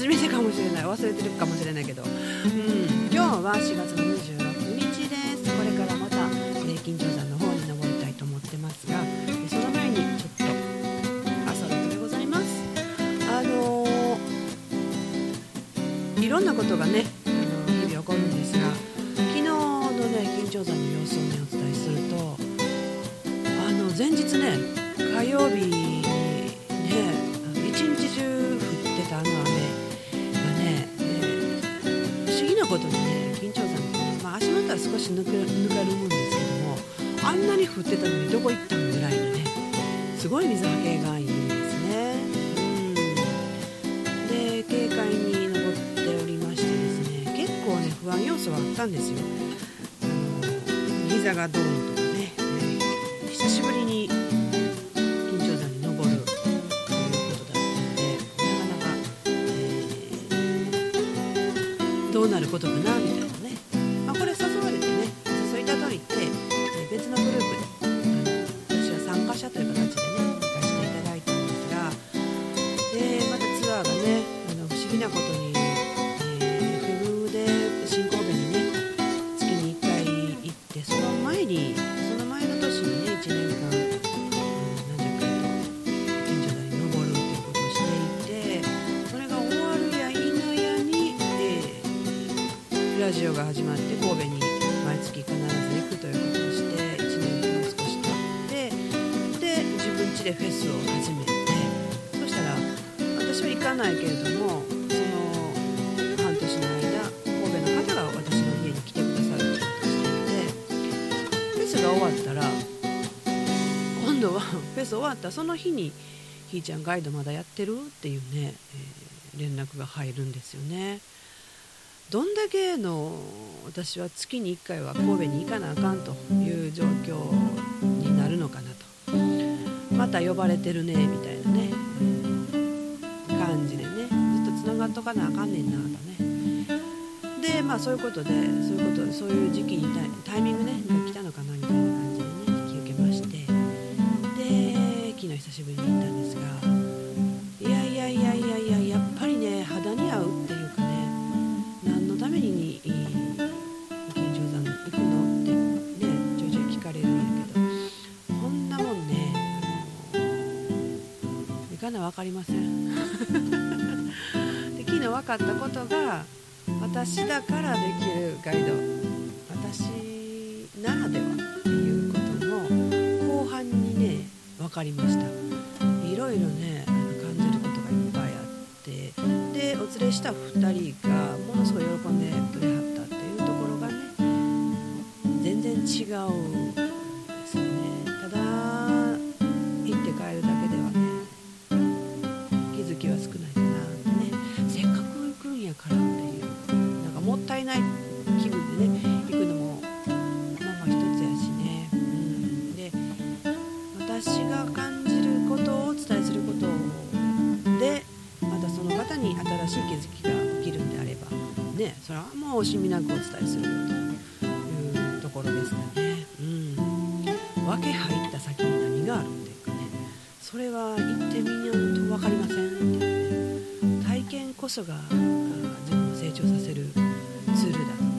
初めてかもしれない。忘れてるかもしれないけど、うん、今日は4月の26日です。これからまた、えー、金城山の方に登りたいと思ってますがその前にちょっと朝のでございます。あのー、いろんなことがねあの日々起こるんですが昨日のね金城山の様子をねお伝えするとあの前日ね火曜日しぬかるむんですけどもあんなに降ってたのにどこ行ったんぐらいのねすごい水はけがいいんですね。うん、で警戒に登っておりましてですね結構ね不安要素はあったんですよ。あの膝がドーンとかね、久しぶりに緊張山に登るということだったのでなかなか、えーどうなることかなみたいななことに、えー、FM で新神戸にね月に1回行ってその前にその前の年にね1年間、うん、何十回と近所に登るっていうことをしていてそれが終わるや否やに、えーラジオが始まって神戸に毎月必ず行くということをして1年間少し経ってで自分家でフェスを始めてそしたら私は行かないけれどもわったその日に「ひーちゃんガイドまだやってる?」っていうね、えー連絡が入るんですよね。どんだけの私は月に1回は神戸に行かなあかんという状況になるのかなとまた呼ばれてるねみたいなね、感じでねずっとつながっとかなあかんねんなとねでまあそういうことでそういうことそういう時期にタイタイミングねが来たのかなみたいな久しぶりに行ったんですがいやいやいやいやいややっぱりね肌に合うっていうかね何のためにいい金城山行くのってねちょいちょい聞かれるんやけどこんなもんねあの行かな分かりません。で昨日分かったことが私だからできるガイド。分かりました。いろいろねあの感じることがいっぱいあってでお連れした2人がものすごい喜んでくれはったっていうところがね全然違う惜しみなくお伝えするよというところですかね、うん、分け入った先に何があるっていうかね。それは言ってみないと分かりませんっていうね。体験こそがあ自分を成長させるツールだと。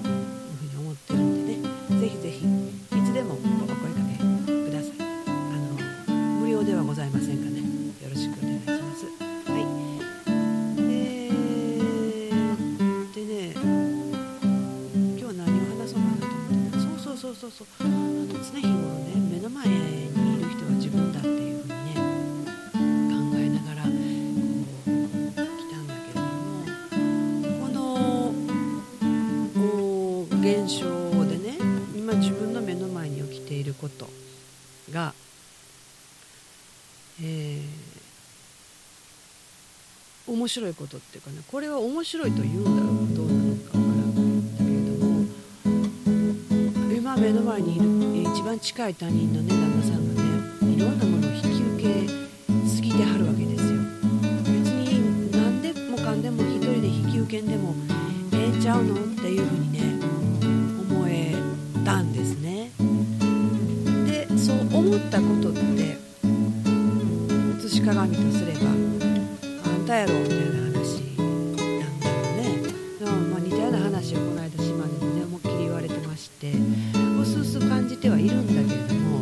そうそうそう。あの常日頃ね目の前にいる人は自分だっていうふうにね考えながらこう来たんだけれどもこの現象でね今自分の目の前に起きていることが、えー面白いことっていうかねこれは面白いと言うんだろうどうな近い他人のね旦那さんがねいろんなものを引き受けすぎてはるわけですよ別に何でもかんでも一人で引き受けんでもええんちゃうのっていうふうにね思えたん。ですねでそう思ったことって写し鏡とすればあんたやろみたいな話なんだろうね。でも、まあ、似たような話をこの間てはいるんだけれども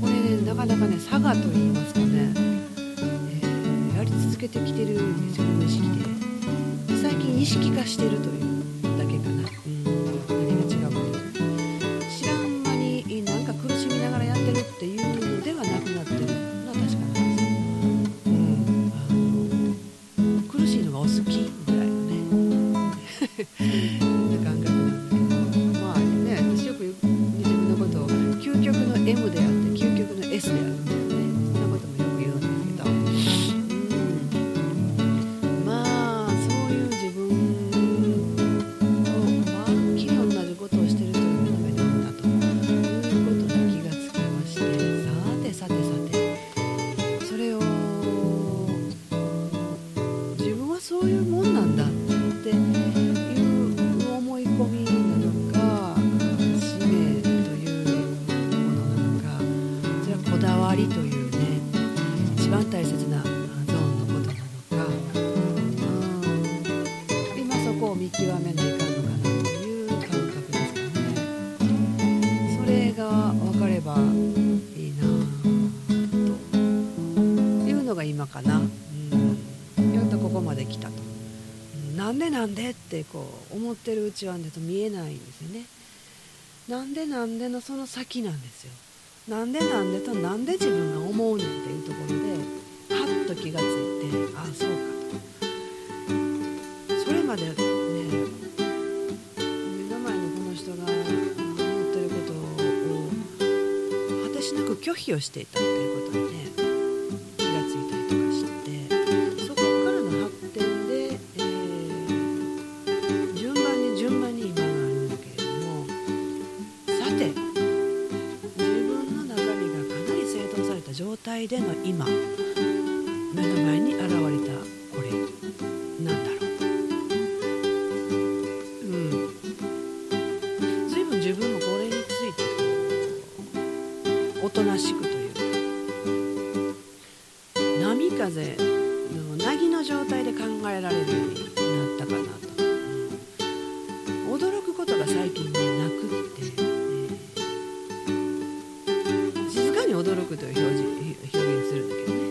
これねなかなかね佐賀と言いますかね、えーやり続けてきてるんですよ無意識で。最近意識化してるというりというね一番大切なゾーンのことなのか今そこを見極めないかんのかなという感覚ですかね。それが分かればいいなというのが今かな、うん、やっとここまで来たと、うん。なん。でなん。でってこう思ってるうちはねと見えないん。ですよねなん。でなん。でのその先なん。ですよなんでなんでとなんで自分が思うねんっていうところではっと気がついてああそうかと。それまでね目の前のこの人が思ってることを果てしなく拒否をしていたっていうことにねでの今目の前に現れたこれなんだろう。うん。随分自分もこれについてこうおとなしくというか。波風の凪の状態で考えられるようになったかなと、うん。驚くことが最近ねなくって、驚くという表示表現するんだけど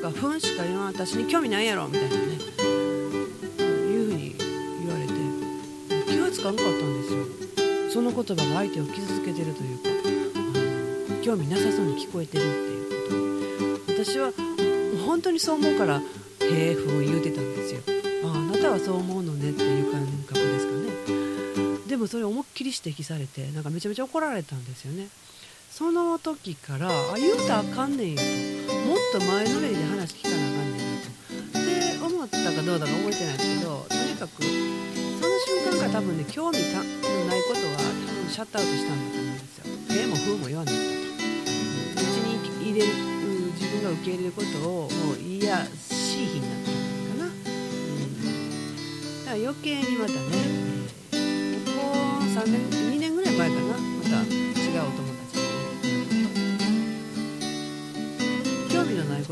とか「ふん」しか言わん私に興味ないやろみたいなね。いうふうに言われて気がつかんかったんですよ。その言葉が相手を傷つけてるというかあの興味なさそうに聞こえてるっていうこと。で私は本当にそう思うから「へえふん」言うてたんですよ。ああなたはそう思うのねっていう感覚ですかね。でもそれ思いっきり指摘されてなんかめちゃめちゃ怒られたんですよね。その時からあ言うたらあかんねんよ。とっと前のめりで話聞かなあかんねんとって思ったかどうだか覚えてない。ですけどとにかくその瞬間から多分ね興味のないことは多分シャットアウトしたんだと思うん。ですよ「へえ」も「ふう」も言わないとうちに入れる自分が受け入れることをもう嫌しい日になったのかな、うん、だから余計にまたね、ここ3年2年ぐらい前かなまた。違うお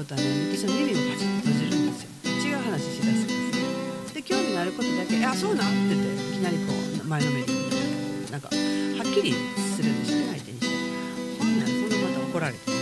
ことはね私の耳をパチッと閉じるんですよ。違う話しだすんですで興味のあることだけ「あそうなん?」って言っていきなりこう前のめりになんかはっきりするんですよ。ね相手にしてほんならそのまた怒られて「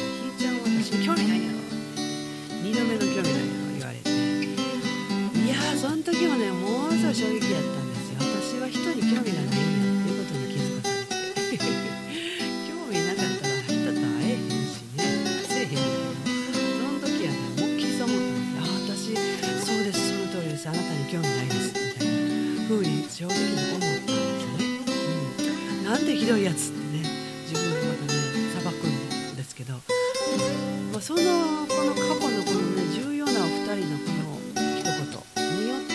なんてひどいやつってね自分でまたね裁くんですけど、まあ、そのこの過去のこのね重要なお二人のこの一言によって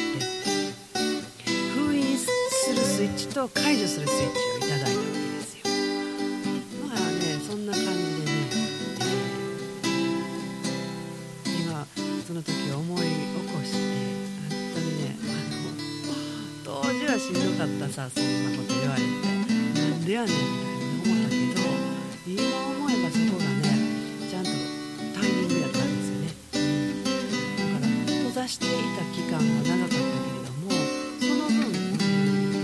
封印するスイッチと解除するスイッチをいただいたわけですよ。まあねそんな感じでね、えー、今その時思い起こして本当にねあの当時はしんどかったさそんなこと言われて。でやねんみたいな思ったけど今思えばそこがねちゃんとタイミングやったんですよね。だから閉ざしていた期間が長かったけれどもその分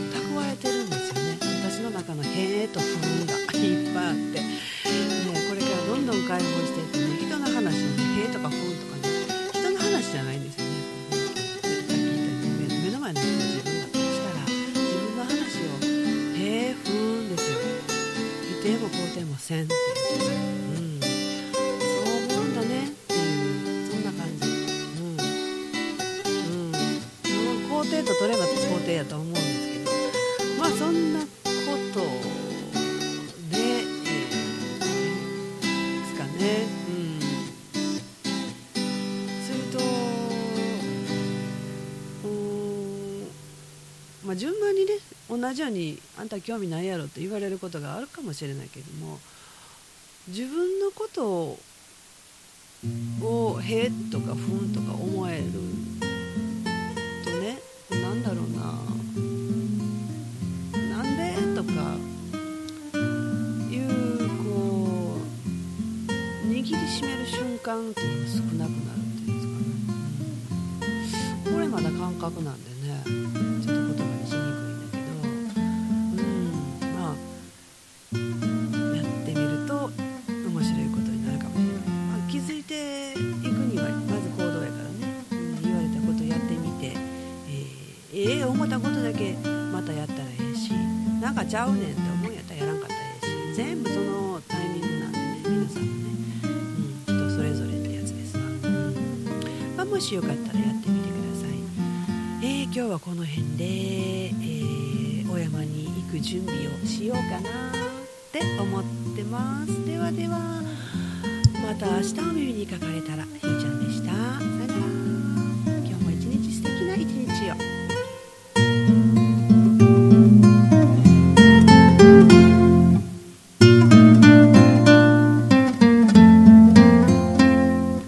蓄えてるんですよね。私の中の「へーと「ふん」がいっぱいあって、ね、これからどんどん解放していってね人の話をね「へーとか「ふん」あ順番にね同じようにあんた興味ないやろって言われることがあるかもしれないけども自分のことを「へ」とか「ふん」とか思えるとねなんだろうな。ちゃうねんって思うんやったらやらんかったらええし全部そのタイミングなんでね皆さん。もね、うん、人それぞれってやつですわ、まあ、もしよかったらやってみてください。えー今日はこの辺で、えーお山に行く準備をしようかなって思ってます。ではではまた明日お耳にかかれたらひーちゃん